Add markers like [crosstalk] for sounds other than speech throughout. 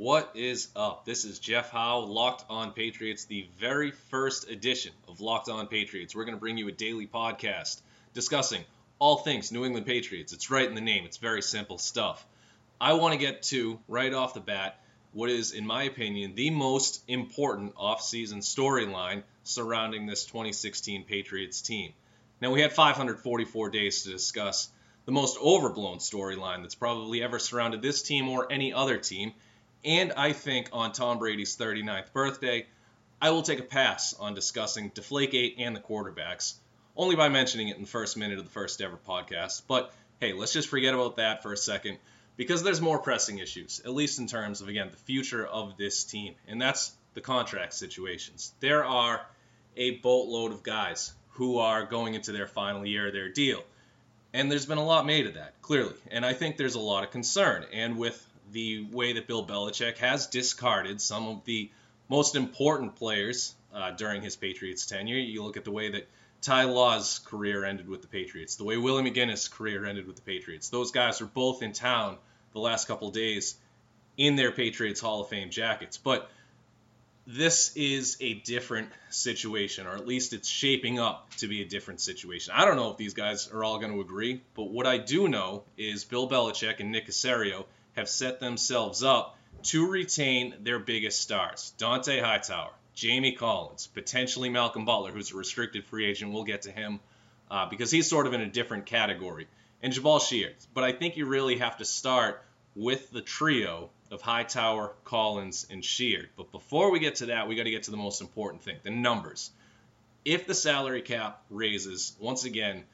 What is up? This is Jeff Howe, Locked On Patriots, the very first edition of Locked On Patriots. We're going to bring you a daily podcast discussing all things New England Patriots. It's right in the name, it's very simple stuff. I want to get to, right off the bat, what is, in my opinion, the most important offseason storyline surrounding this 2016 Patriots team. Now, we had 544 days to discuss the most overblown storyline that's probably ever surrounded this team or any other team and I think on Tom Brady's 39th birthday, I will take a pass on discussing Deflategate and the quarterbacks, only by mentioning it in the first minute of the first ever podcast. But hey, let's just forget about that for a second because there's more pressing issues, at least in terms of, again, the future of this team, and that's the contract situations. There are a boatload of guys who are going into their final year of their deal. And there's been a lot made of that, clearly. And I think there's a lot of concern. And with the way that Bill Belichick has discarded some of the most important players uh, during his Patriots tenure. You look at the way that Ty Law's career ended with the Patriots, the way Willie McGinest' career ended with the Patriots. Those guys were both in town the last couple days in their Patriots Hall of Fame jackets. But this is a different situation, or at least it's shaping up to be a different situation. I don't know if these guys are all going to agree, but what I do know is Bill Belichick and Nick Caserio have set themselves up to retain their biggest stars Dont'a Hightower, Jamie Collins, potentially Malcolm Butler, who's a restricted free agent. We'll get to him uh, because he's sort of in a different category, and Jabaal Sheard. But I think you really have to start with the trio of Hightower, Collins, and Sheard. But before we get to that, we got to get to the most important thing the numbers. If the salary cap raises, once again,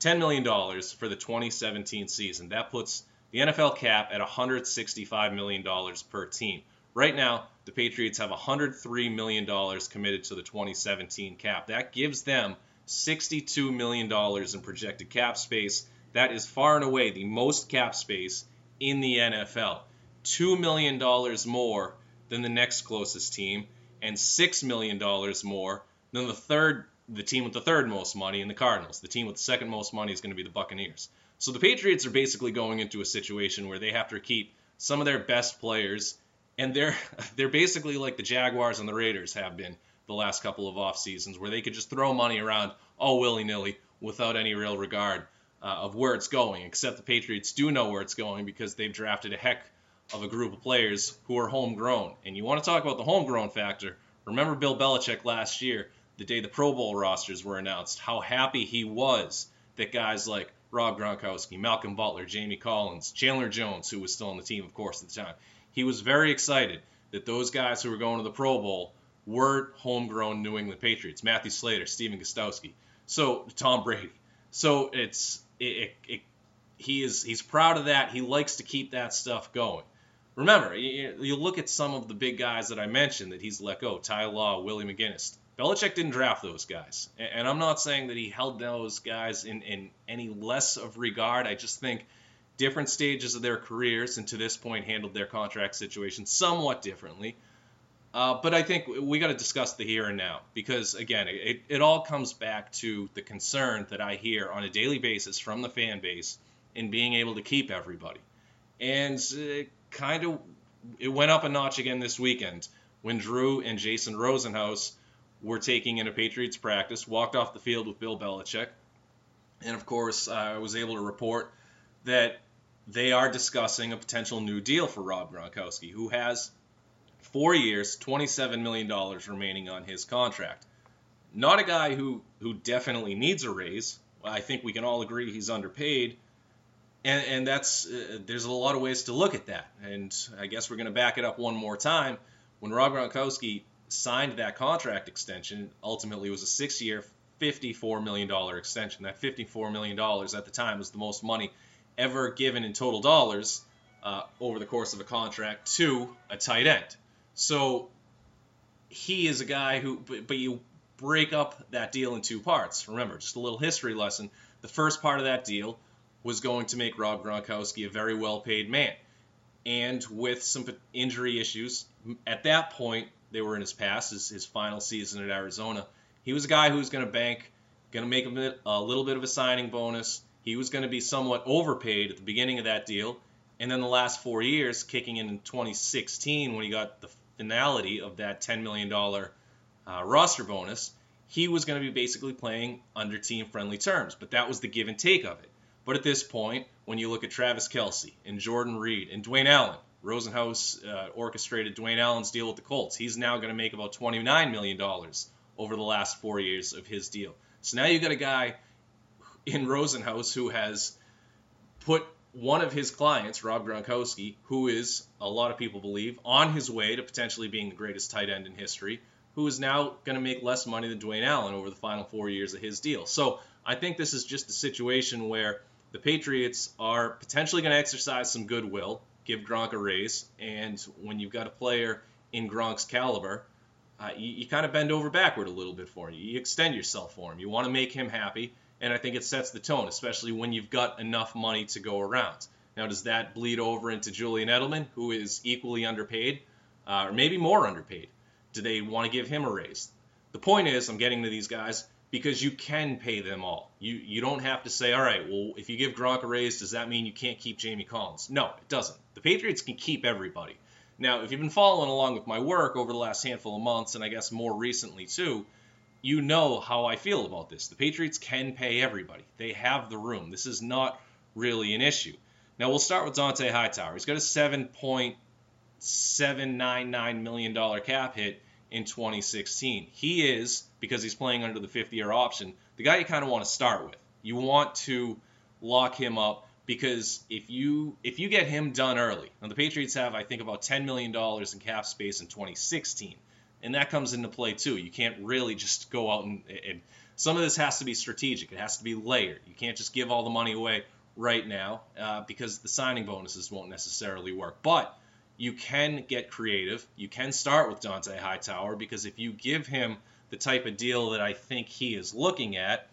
$10 million for the 2017 season, that puts the NFL cap at $165 million per team. Right now, the Patriots have $103 million committed to the 2017 cap. That gives them $62 million in projected cap space. That is far and away the most cap space in the NFL. $2 million more than the next closest team, and $6 million more than the third the team with the third most money in the Cardinals. The team with the second most money is going to be the Buccaneers. So the Patriots are basically going into a situation where they have to keep some of their best players, and they're [laughs] they're basically like the Jaguars and the Raiders have been the last couple of off seasons, where they could just throw money around all willy nilly without any real regard uh, of where it's going. Except the Patriots do know where it's going because they've drafted a heck of a group of players who are homegrown. And you want to talk about the homegrown factor? Remember Bill Belichick last year, the day the Pro Bowl rosters were announced, how happy he was that guys like Rob Gronkowski, Malcolm Butler, Jamie Collins, Chandler Jones, who was still on the team, of course, at the time. He was very excited that those guys who were going to the Pro Bowl were homegrown New England Patriots. Matthew Slater, Stephen Gostkowski, so Tom Brady. So it's it, it, it, he is he's proud of that. He likes to keep that stuff going. Remember, you, you look at some of the big guys that I mentioned that he's let go: Ty Law, Willie McGinest. Belichick didn't draft those guys. And I'm not saying that he held those guys in, in any less of regard. I just think different stages of their careers and to this point handled their contract situation somewhat differently. Uh, but I think we got to discuss the here and now because, again, it, it all comes back to the concern that I hear on a daily basis from the fan base in being able to keep everybody. And it kind of it went up a notch again this weekend when Drew and Jason Rosenhaus were taking in a Patriots practice, walked off the field with Bill Belichick. And of course, I was able to report that they are discussing a potential new deal for Rob Gronkowski, who has four years, $27 million remaining on his contract. Not a guy who, who definitely needs a raise. I think we can all agree he's underpaid. And, and that's uh, there's a lot of ways to look at that. And I guess we're going to back it up one more time. When Rob Gronkowski signed that contract extension, ultimately was a six year, $54 million extension. That $54 million at the time was the most money ever given in total dollars uh, over the course of a contract to a tight end. So he is a guy who, but, but you break up that deal in two parts. Remember, just a little history lesson. The first part of that deal was going to make Rob Gronkowski a very well paid man. And with some injury issues, at that point, they were in his past, his, his final season at Arizona. He was a guy who was going to bank, going to make a, bit, a little bit of a signing bonus. He was going to be somewhat overpaid at the beginning of that deal. And then the last four years, kicking in in 2016 when he got the finality of that $10 million uh, roster bonus, he was going to be basically playing under team friendly terms. But that was the give and take of it. But at this point, when you look at Travis Kelce and Jordan Reed and Dwayne Allen, Rosenhaus uh, orchestrated Dwayne Allen's deal with the Colts. He's now going to make about $29 million over the last four years of his deal. So now you've got a guy in Rosenhaus who has put one of his clients, Rob Gronkowski, who is, a lot of people believe, on his way to potentially being the greatest tight end in history, who is now going to make less money than Dwayne Allen over the final four years of his deal. So I think this is just a situation where the Patriots are potentially going to exercise some goodwill, give Gronk a raise, and when you've got a player in Gronk's caliber, uh, you, you kind of bend over backward a little bit for him. You extend yourself for him. You want to make him happy, and I think it sets the tone, especially when you've got enough money to go around. Now, does that bleed over into Julian Edelman, who is equally underpaid, uh, or maybe more underpaid? Do they want to give him a raise? The point is, I'm getting to these guys because you can pay them all. You you don't have to say, all right, well, if you give Gronk a raise, does that mean you can't keep Jamie Collins? No, it doesn't. The Patriots can keep everybody. Now, if you've been following along with my work over the last handful of months, and I guess more recently too, you know how I feel about this. The Patriots can pay everybody. They have the room. This is not really an issue. Now we'll start with Dont'a Hightower. He's got a seven point seven nine nine million dollar cap hit in 2016. He is because he's playing under the fifth year option. The guy you kind of want to start with. You want to lock him up because if you if you get him done early, now the Patriots have I think about 10 million dollars in cap space in 2016, and that comes into play too. You can't really just go out and, and some of this has to be strategic. It has to be layered. You can't just give all the money away right now uh, because the signing bonuses won't necessarily work. But you can get creative. You can start with Dont'a Hightower because if you give him the type of deal that I think he is looking at,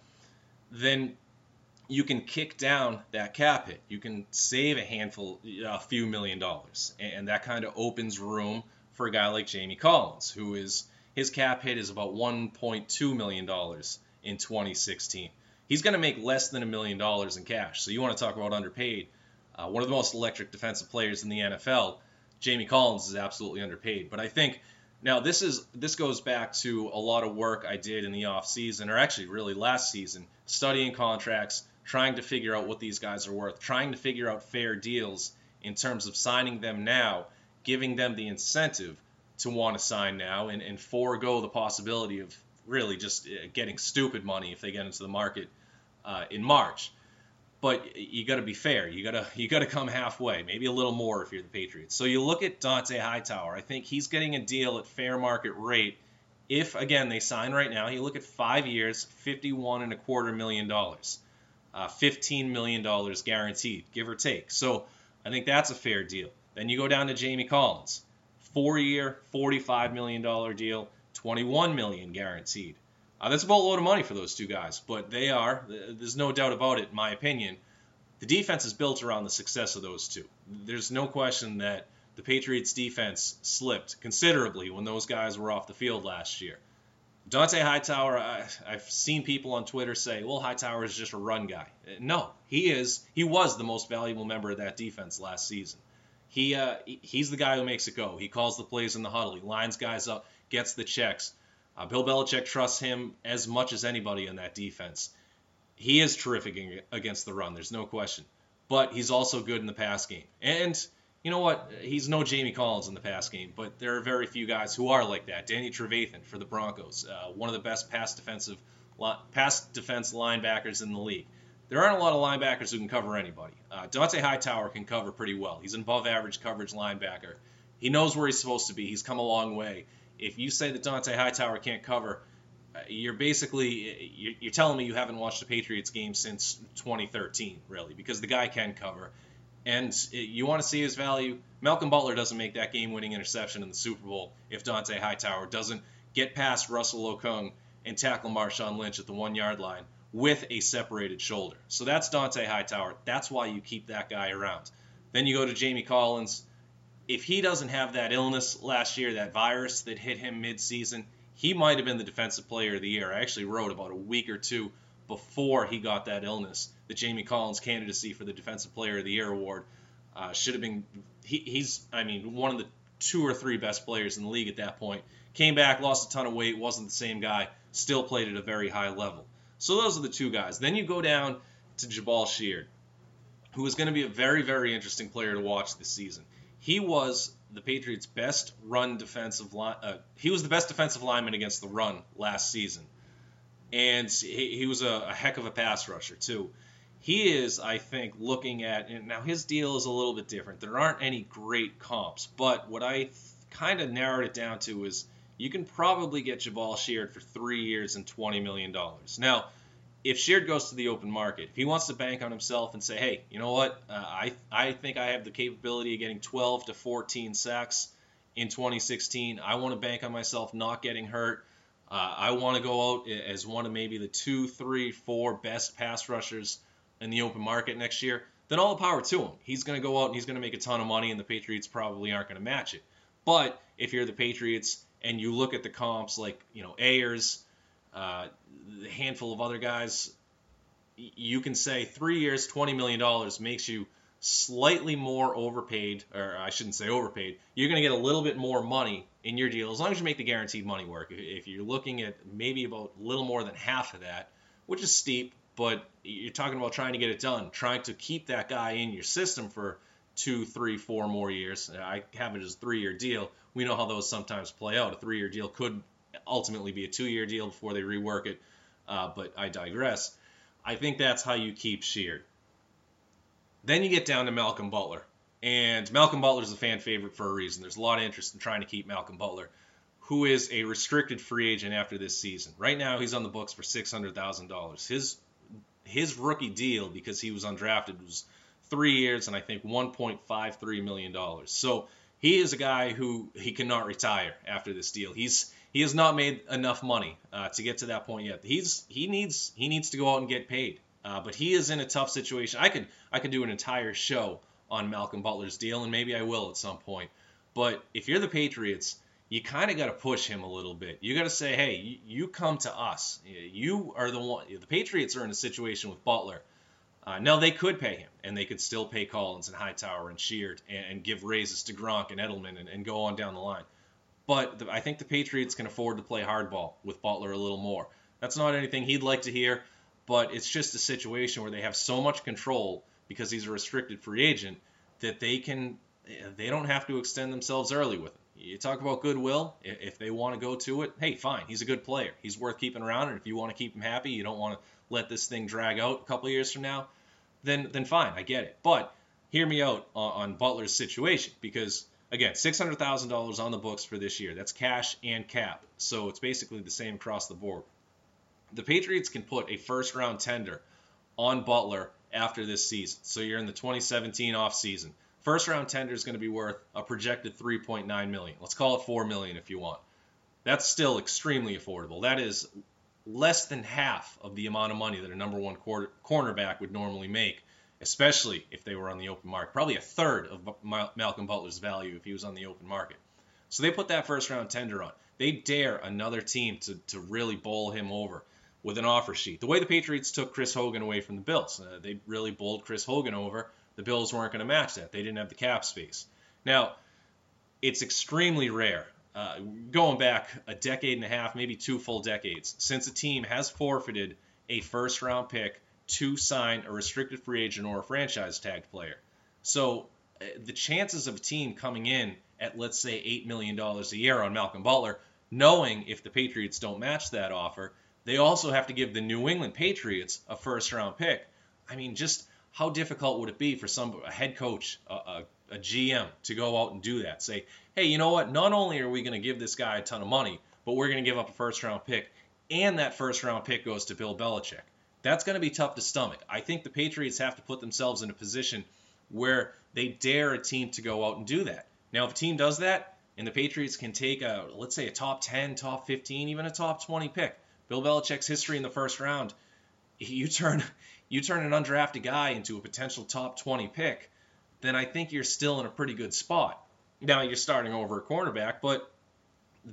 then you can kick down that cap hit. You can save a handful, a few million dollars, and that kind of opens room for a guy like Jamie Collins, who is his cap hit is about 1.2 million dollars in 2016 he's going to make less than a million dollars in cash. So you want to talk about underpaid. Uh, one of the most electric defensive players in the NFL, Jamie Collins, is absolutely underpaid. But I think now this is this goes back to a lot of work I did in the off season, or actually really last season, studying contracts, trying to figure out what these guys are worth, trying to figure out fair deals in terms of signing them now, giving them the incentive to want to sign now, and, and forego the possibility of really just uh, getting stupid money if they get into the market uh, in March. But you got to be fair. You got to you got to come halfway, maybe a little more if you're the Patriots. So you look at Dont'a Hightower. I think he's getting a deal at fair market rate. If again they sign right now, you look at five years, fifty-one and a quarter million dollars, uh, fifteen million dollars guaranteed, give or take. So I think that's a fair deal. Then you go down to Jamie Collins, four-year, forty-five million dollar deal, twenty-one million guaranteed. Uh, that's a boatload of money for those two guys, but they are. There's no doubt about it, in my opinion. The defense is built around the success of those two. There's no question that the Patriots' defense slipped considerably when those guys were off the field last year. Dont'a Hightower, I, have seen people on Twitter say, "Well, Hightower is just a run guy." No, he is. He was the most valuable member of that defense last season. He uh, he's the guy who makes it go. He calls the plays in the huddle. He lines guys up, gets the checks. Uh, Bill Belichick trusts him as much as anybody in that defense. He is terrific against the run, there's no question. But he's also good in the pass game. And you know what? He's no Jamie Collins in the pass game, but there are very few guys who are like that. Danny Trevathan for the Broncos, uh, one of the best pass defensive pass defense linebackers in the league. There aren't a lot of linebackers who can cover anybody. Uh, Dont'a Hightower can cover pretty well. He's an above average coverage linebacker. He knows where he's supposed to be. He's come a long way if you say that Dont'a Hightower can't cover, uh, you're basically you're telling me you haven't watched a Patriots game since 2013, really, because the guy can cover. And you want to see his value. Malcolm Butler doesn't make that game-winning interception in the Super Bowl if Dont'a Hightower doesn't get past Russell Okung and tackle Marshawn Lynch at the one-yard line with a separated shoulder. So that's Dont'a Hightower. That's why you keep that guy around. Then you go to Jamie Collins. If he doesn't have that illness last year, that virus that hit him mid-season, he might have been the defensive player of the year. I actually wrote about a week or two before he got that illness the Jamie Collins candidacy for the defensive player of the year award uh, should have been he, he's I mean one of the two or three best players in the league at that point. Came back, lost a ton of weight, wasn't the same guy, still played at a very high level. So those are the two guys. Then you go down to Jabaal Sheard, who is going to be a very very interesting player to watch this season. He was the Patriots' best run defensive line. Uh, he was the best defensive lineman against the run last season, and he, he was a, a, heck of a pass rusher too. He is, I think, looking at and now his deal is a little bit different. There aren't any great comps, but what I th- kind of narrowed it down to is you can probably get Jabaal Sheard for three years and twenty million dollars. Now if Sheard goes to the open market, if he wants to bank on himself and say, hey, you know what, uh, I I think I have the capability of getting 12 to 14 sacks in 2016. I want to bank on myself not getting hurt. Uh, I want to go out as one of maybe the two, three, four best pass rushers in the open market next year. Then all the power to him. He's going to go out and he's going to make a ton of money, and the Patriots probably aren't going to match it. But if you're the Patriots and you look at the comps like you know Ayers uh, a handful of other guys, you can say three years, $20 million makes you slightly more overpaid, or I shouldn't say overpaid. You're going to get a little bit more money in your deal as long as you make the guaranteed money work. If you're looking at maybe about a little more than half of that, which is steep, but you're talking about trying to get it done, trying to keep that guy in your system for two, three, four more years. I have it as a three year deal. We know how those sometimes play out. A three year deal could ultimately be a two year deal before they rework it. Uh, but I digress. I think that's how you keep Sheard. Then you get down to Malcolm Butler. And Malcolm Butler is a fan favorite for a reason. There's a lot of interest in trying to keep Malcolm Butler, who is a restricted free agent after this season. Right now, he's on the books for $600,000. His his rookie deal, because he was undrafted, was three years and I think $1.53 million. So he is a guy who he cannot retire after this deal. He's he has not made enough money uh, to get to that point yet. He's he needs he needs to go out and get paid. Uh, but he is in a tough situation. I could I could do an entire show on Malcolm Butler's deal, and maybe I will at some point. But if you're the Patriots, you kind of got to push him a little bit. You got to say, hey, you, you, come to us. You are the one. The Patriots are in a situation with Butler. Uh, now they could pay him, and they could still pay Collins and Hightower and Sheard and, and give raises to Gronk and Edelman and, and go on down the line. But the, I think the Patriots can afford to play hardball with Butler a little more. That's not anything he'd like to hear, but it's just a situation where they have so much control because he's a restricted free agent that they can they don't have to extend themselves early with him. You talk about goodwill. If they want to go to it, hey, fine. He's a good player. He's worth keeping around. And if you want to keep him happy, you don't want to let this thing drag out a couple years from now, then then fine. I get it. But hear me out on, on Butler's situation because Again, $600,000 on the books for this year. That's cash and cap. So it's basically the same across the board. The Patriots can put a first round tender on Butler after this season. So you're in the 2017 offseason. First round tender is going to be worth a projected 3.9 million. Let's call it 4 million if you want. That's still extremely affordable. That is less than half of the amount of money that a number one quarter, cornerback would normally make especially if they were on the open market. Probably a third of Malcolm Butler's value if he was on the open market. So they put that first round tender on. They dare another team to, to really bowl him over with an offer sheet. The way the Patriots took Chris Hogan away from the Bills, uh, they really bowled Chris Hogan over. The Bills weren't going to match that. They didn't have the cap space. Now, it's extremely rare, uh, going back a decade and a half, maybe two full decades, since a team has forfeited a first round pick to sign a restricted free agent or a franchise tagged player. So uh, the chances of a team coming in at let's say $8 million a year on Malcolm Butler, knowing if the Patriots don't match that offer, they also have to give the New England Patriots a first round pick. I mean, just how difficult would it be for some a head coach, a, a, a GM to go out and do that? Say, hey, you know what? Not only are we going to give this guy a ton of money, but we're going to give up a first round pick, and that first round pick goes to Bill Belichick. That's going to be tough to stomach. I think the Patriots have to put themselves in a position where they dare a team to go out and do that. Now, if a team does that, and the Patriots can take a, let's say, a top 10, top 15, even a top 20 pick, Bill Belichick's history in the first round, [laughs] you turn you turn an undrafted guy into a potential top 20 pick, then I think you're still in a pretty good spot. Now you're starting over a cornerback, but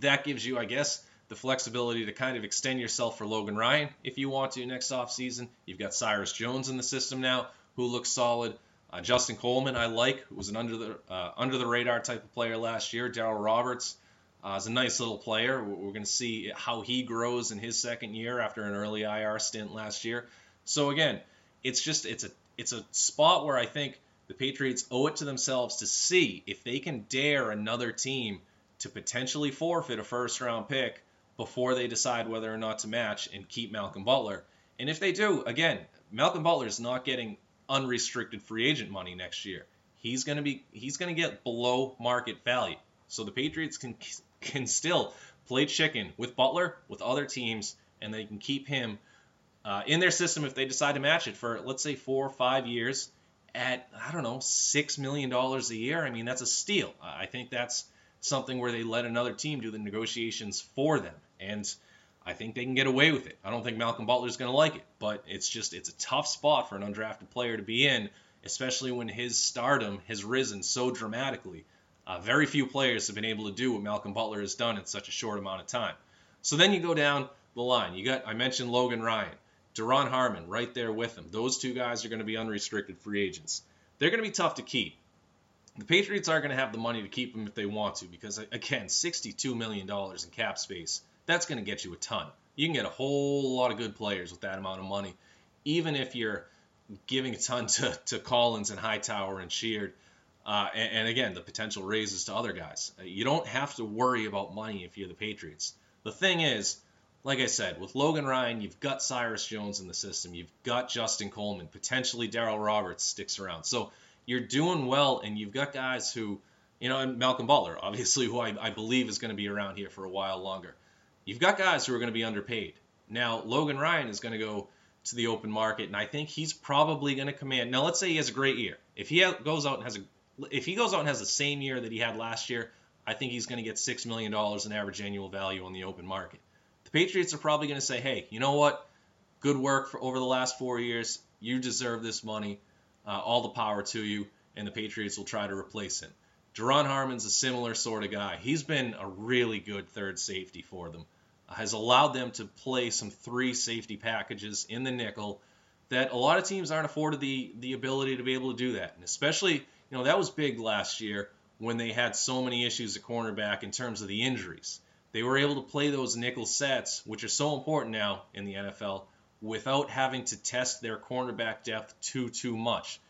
that gives you, I guess, the flexibility to kind of extend yourself for Logan Ryan if you want to next offseason. You've got Cyrus Jones in the system now, who looks solid. Uh, Justin Coleman, I like, who was an under the uh, under the radar type of player last year. Darryl Roberts uh, is a nice little player. We're, we're going to see how he grows in his second year after an early IR stint last year. So again, it's just it's a it's a spot where I think the Patriots owe it to themselves to see if they can dare another team to potentially forfeit a first round pick before they decide whether or not to match and keep Malcolm Butler. And if they do, again, Malcolm Butler is not getting unrestricted free agent money next year. He's going to be he's going to get below market value. So the Patriots can can still play chicken with Butler, with other teams, and they can keep him uh, in their system if they decide to match it for let's say four or five years at I don't know six million dollars a year. I mean that's a steal. I think that's something where they let another team do the negotiations for them, and I think they can get away with it. I don't think Malcolm Butler's going to like it, but it's just it's a tough spot for an undrafted player to be in, especially when his stardom has risen so dramatically. Uh, very few players have been able to do what Malcolm Butler has done in such a short amount of time. So then you go down the line. You got I mentioned Logan Ryan, Duron Harmon right there with him. Those two guys are going to be unrestricted free agents. They're going to be tough to keep. The Patriots aren't going to have the money to keep them if they want to because again, $62 million in cap space. That's going to get you a ton. You can get a whole lot of good players with that amount of money, even if you're giving a ton to, to Collins and Hightower and Sheard. Uh, and, and, again, the potential raises to other guys. You don't have to worry about money if you're the Patriots. The thing is, like I said, with Logan Ryan, you've got Cyrus Jones in the system. You've got Justin Coleman. Potentially Darryl Roberts sticks around. So you're doing well, and you've got guys who, you know, and Malcolm Butler, [laughs] obviously, who I, I believe is going to be around here for a while longer. You've got guys who are going to be underpaid. Now, Logan Ryan is going to go to the open market, and I think he's probably going to command. Now, let's say he has a great year. If he goes out and has a, if he goes out and has the same year that he had last year, I think he's going to get six million dollars in average annual value on the open market. The Patriots are probably going to say, "Hey, you know what? Good work for over the last four years. You deserve this money. Uh, all the power to you." And the Patriots will try to replace him. Duron Harmon's a similar sort of guy. He's been a really good third safety for them has allowed them to play some three safety packages in the nickel that a lot of teams aren't afforded the the ability to be able to do that. And especially, you know, that was big last year when they had so many issues at cornerback in terms of the injuries. They were able to play those nickel sets, which are so important now in the NFL, without having to test their cornerback depth too too much.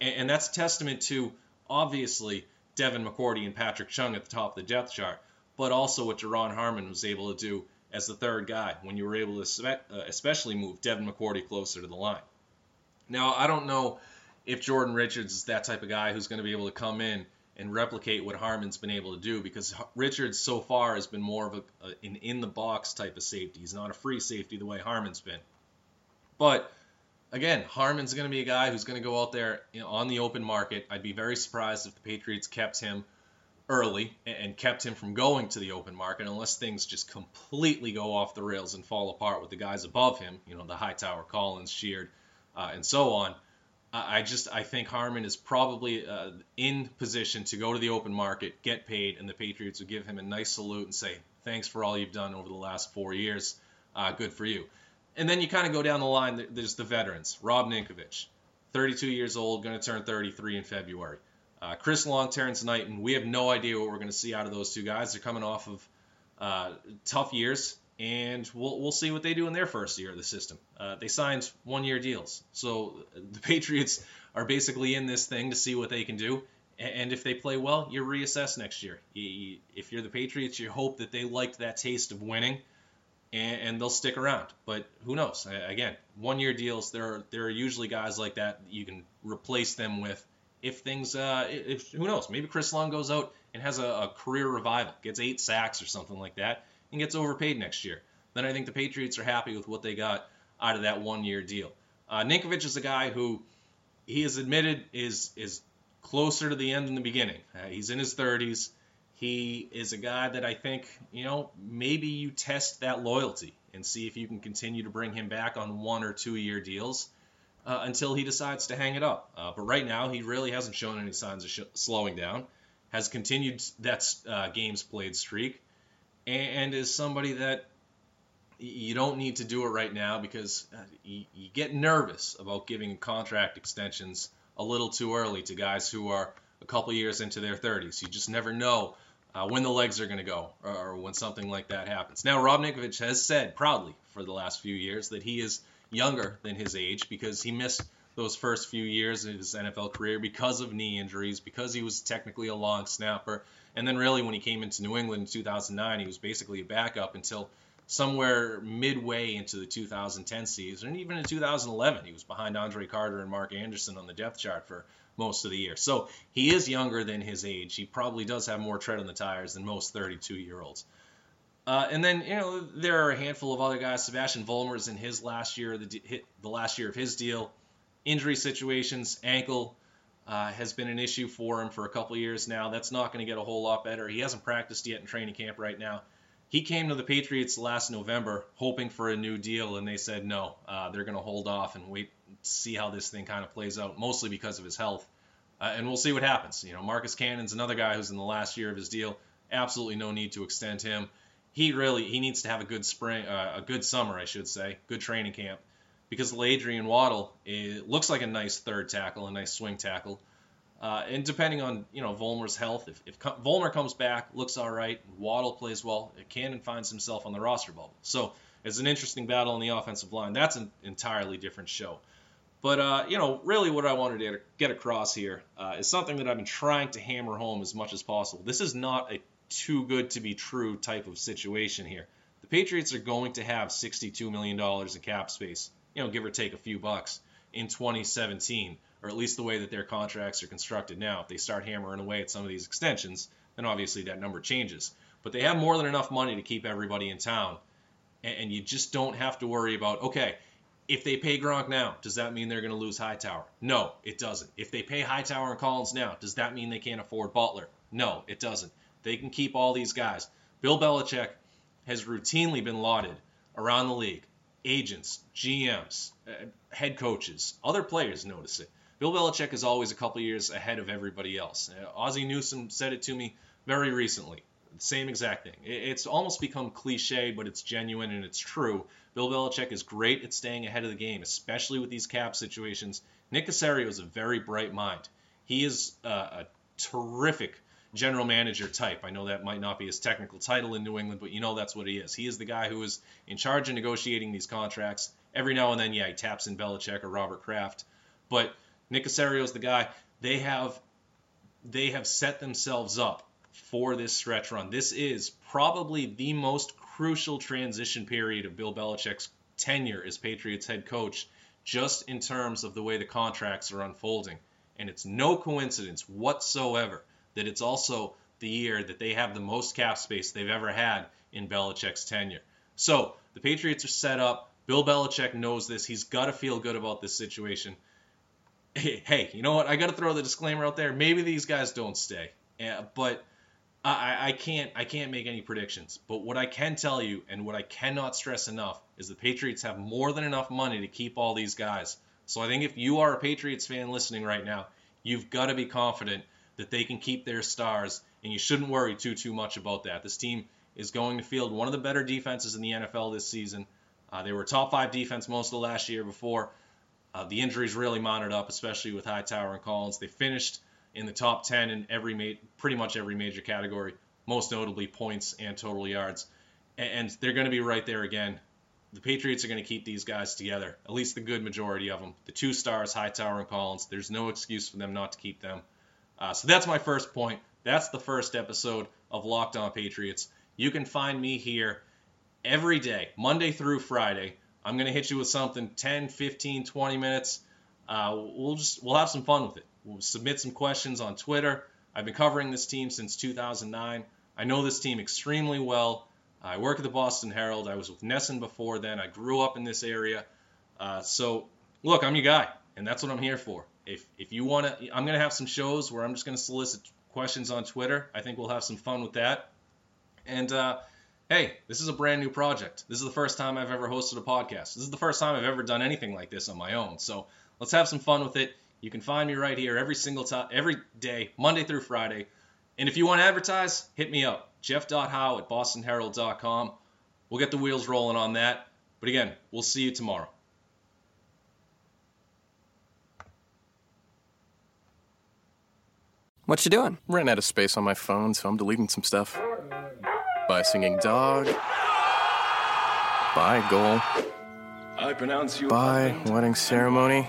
And, and that's testament to obviously Devin McCourty and Patrick Chung at the top of the depth chart, but also what Duron Harmon was able to do as the third guy when you were able to uh, especially move Devin McCourty closer to the line. Now, I don't know if Jordan Richards is that type of guy who's going to be able to come in and replicate what Harmon's been able to do because Richards so far has been more of a, an in the box type of safety. He's not a free safety the way Harmon's been. But again, Harmon's going to be a guy who's going to go out there you know, on the open market. I'd be very surprised if the Patriots kept him early and kept him from going to the open market unless things just completely go off the rails and fall apart with the guys above him, you know, the Hightower, Collins, Sheard, uh, and so on. I just I think Harmon is probably uh, in position to go to the open market, get paid, and the Patriots would give him a nice salute and say thanks for all you've done over the last four years. Uh, good for you. And then you kind of go down the line. There's the veterans. Rob Ninkovich, 32 years old, going to turn 33 in February. Uh, Chris Long, Terrance Knighton, we have no idea what we're going to see out of those two guys. They're coming off of uh, tough years, and we'll, we'll see what they do in their first year of the system. Uh, they signed one year deals. So the [laughs] Patriots are basically in this thing to see what they can do. And if they play well, you reassess next year. If you're the Patriots, you hope that they liked that taste of winning and, they'll stick around. But who knows? Again, one year deals, there are, there are usually guys like that you can replace them with if things, uh, if who knows, maybe Chris Long goes out and has a, a, career revival, gets eight sacks or something like that, and gets overpaid next year. Then I think the Patriots are happy with what they got out of that one-year deal. Uh, Ninkovich is a guy who he has admitted is is closer to the end than the beginning. Uh, he's in his 30s. He is a guy that I think, you know, maybe you test that loyalty and see if you can continue to bring him back on one or two year deals uh, until he decides to hang it up. Uh, but right now, he really hasn't shown any signs of sh- slowing down, has continued that uh, games played streak, and, and is somebody that you don't need to do it right now because uh, you, you, get nervous about giving contract extensions a little too early to guys who are a couple years into their 30s. You just never know uh, when the legs are going to go or, when something like that happens. Now, Rob Ninkovich has said proudly for the last few years that he is younger than his age because he missed those first few years of his NFL career because of knee injuries, because he was technically a long snapper. And then, really, when he came into New England in 2009, he was basically a backup until somewhere midway into the 2010 season, and even in 2011, he was behind Andre Carter and Mark Anderson on the depth chart for most of the year. So he is younger than his age. He probably does have more tread on the tires than most 32 year olds. Uh, and then you know there are a handful of other guys. Sebastian Vollmer's in his last year, the, the last year of his deal. Injury situations, ankle uh, has been an issue for him for a couple years now. That's not going to get a whole lot better. He hasn't practiced yet in training camp right now he came to the Patriots last November hoping for a new deal, and they said no. Uh, they're going to hold off and wait see how this thing kind of plays out, mostly because of his health. Uh, and we'll see what happens. You know, Marcus Cannon's another guy who's in the last year of his deal. Absolutely no need to extend him. He really he needs to have a good spring, uh, a good summer, I should say, good training camp, because Adrian Waddle it looks like a nice third tackle, a nice swing tackle. Uh, and depending on you know Vollmer's health, if, if Vollmer comes back, looks all right, Waddle plays well, Cannon finds himself on the roster bubble. So it's an interesting battle on the offensive line. That's an entirely different show. But uh, you know, really, what I wanted to get across here uh, is something that I've been trying to hammer home as much as possible. This is not a too good to be true type of situation here. The Patriots are going to have $62 million in cap space, you know, give or take a few bucks in 2017 or at least the way that their contracts are constructed now. If they start hammering away at some of these extensions, then obviously that number changes. But they have more than enough money to keep everybody in town, and you just don't have to worry about okay. If they pay Gronk now, does that mean they're going to lose Hightower? No, it doesn't. If they pay Hightower and Collins now, does that mean they can't afford Butler? No, it doesn't. They can keep all these guys. Bill Belichick has routinely been lauded around the league. Agents, GMs, uh, head coaches, other players notice it Bill Belichick is always a couple years ahead of everybody else. Uh, Ozzie Newsome said it to me very recently. Same exact thing. It's almost become cliche, but it's genuine and it's true. Bill Belichick is great at staying ahead of the game, especially with these cap situations. Nick Caserio is a very bright mind. He is a, a terrific general manager type. I know that might not be his technical title in New England, but you know that's what he is. He is the guy who is in charge of negotiating these contracts. Every now and then, yeah, he taps in Belichick or Robert Kraft, but Nick Caserio's the guy. They have they have set themselves up for this stretch run. This is probably the most crucial transition period of Bill Belichick's tenure as Patriots head coach, just in terms of the way the contracts are unfolding. And it's no coincidence whatsoever that it's also the year that they have the most cap space they've ever had in Belichick's tenure. So the Patriots are set up. Bill Belichick knows this. He's got to feel good about this situation hey, you know what? I got to throw the disclaimer out there. Maybe these guys don't stay, yeah, but I, I can't I can't make any predictions. But what I can tell you, and what I cannot stress enough, is the Patriots have more than enough money to keep all these guys. So I think if you are a Patriots fan listening right now, you've got to be confident that they can keep their stars, and you shouldn't worry too too much about that. This team is going to field one of the better defenses in the NFL this season. Uh, they were top five defense most of last year before uh, the injuries really mounted up, especially with Hightower and Collins. They finished in the top 10 in every ma- pretty much every major category, most notably points and total yards. And, they're going to be right there again. The Patriots are going to keep these guys together, at least the good majority of them. The two stars, Hightower and Collins, there's no excuse for them not to keep them. Uh, so that's my first point. That's the first episode of Locked On Patriots. You can find me here every day, Monday through Friday I'm going to hit you with something 10, 15, 20 minutes. Uh, we'll just we'll have some fun with it. We'll submit some questions on Twitter. I've been covering this team since 2009. I know this team extremely well. I work at the Boston Herald. I was with NESN before then. I grew up in this area. Uh, so, look, I'm your guy, and that's what I'm here for. if if you want to, I'm gonna have some shows where I'm just gonna solicit questions on Twitter. I think we'll have some fun with that. And uh, hey, this is a brand new project. This is the first time I've ever hosted a podcast. This is the first time I've ever done anything like this on my own. So let's have some fun with it. You can find me right here every single time, every day, Monday through Friday. And if you want to advertise, hit me up, jeff.howe at bostonherald.com. We'll get the wheels rolling on that. But again, we'll see you tomorrow. What you doing? Ran out of space on my phone, so I'm deleting some stuff. By singing dog. By goal. I pronounce you. By wedding ceremony.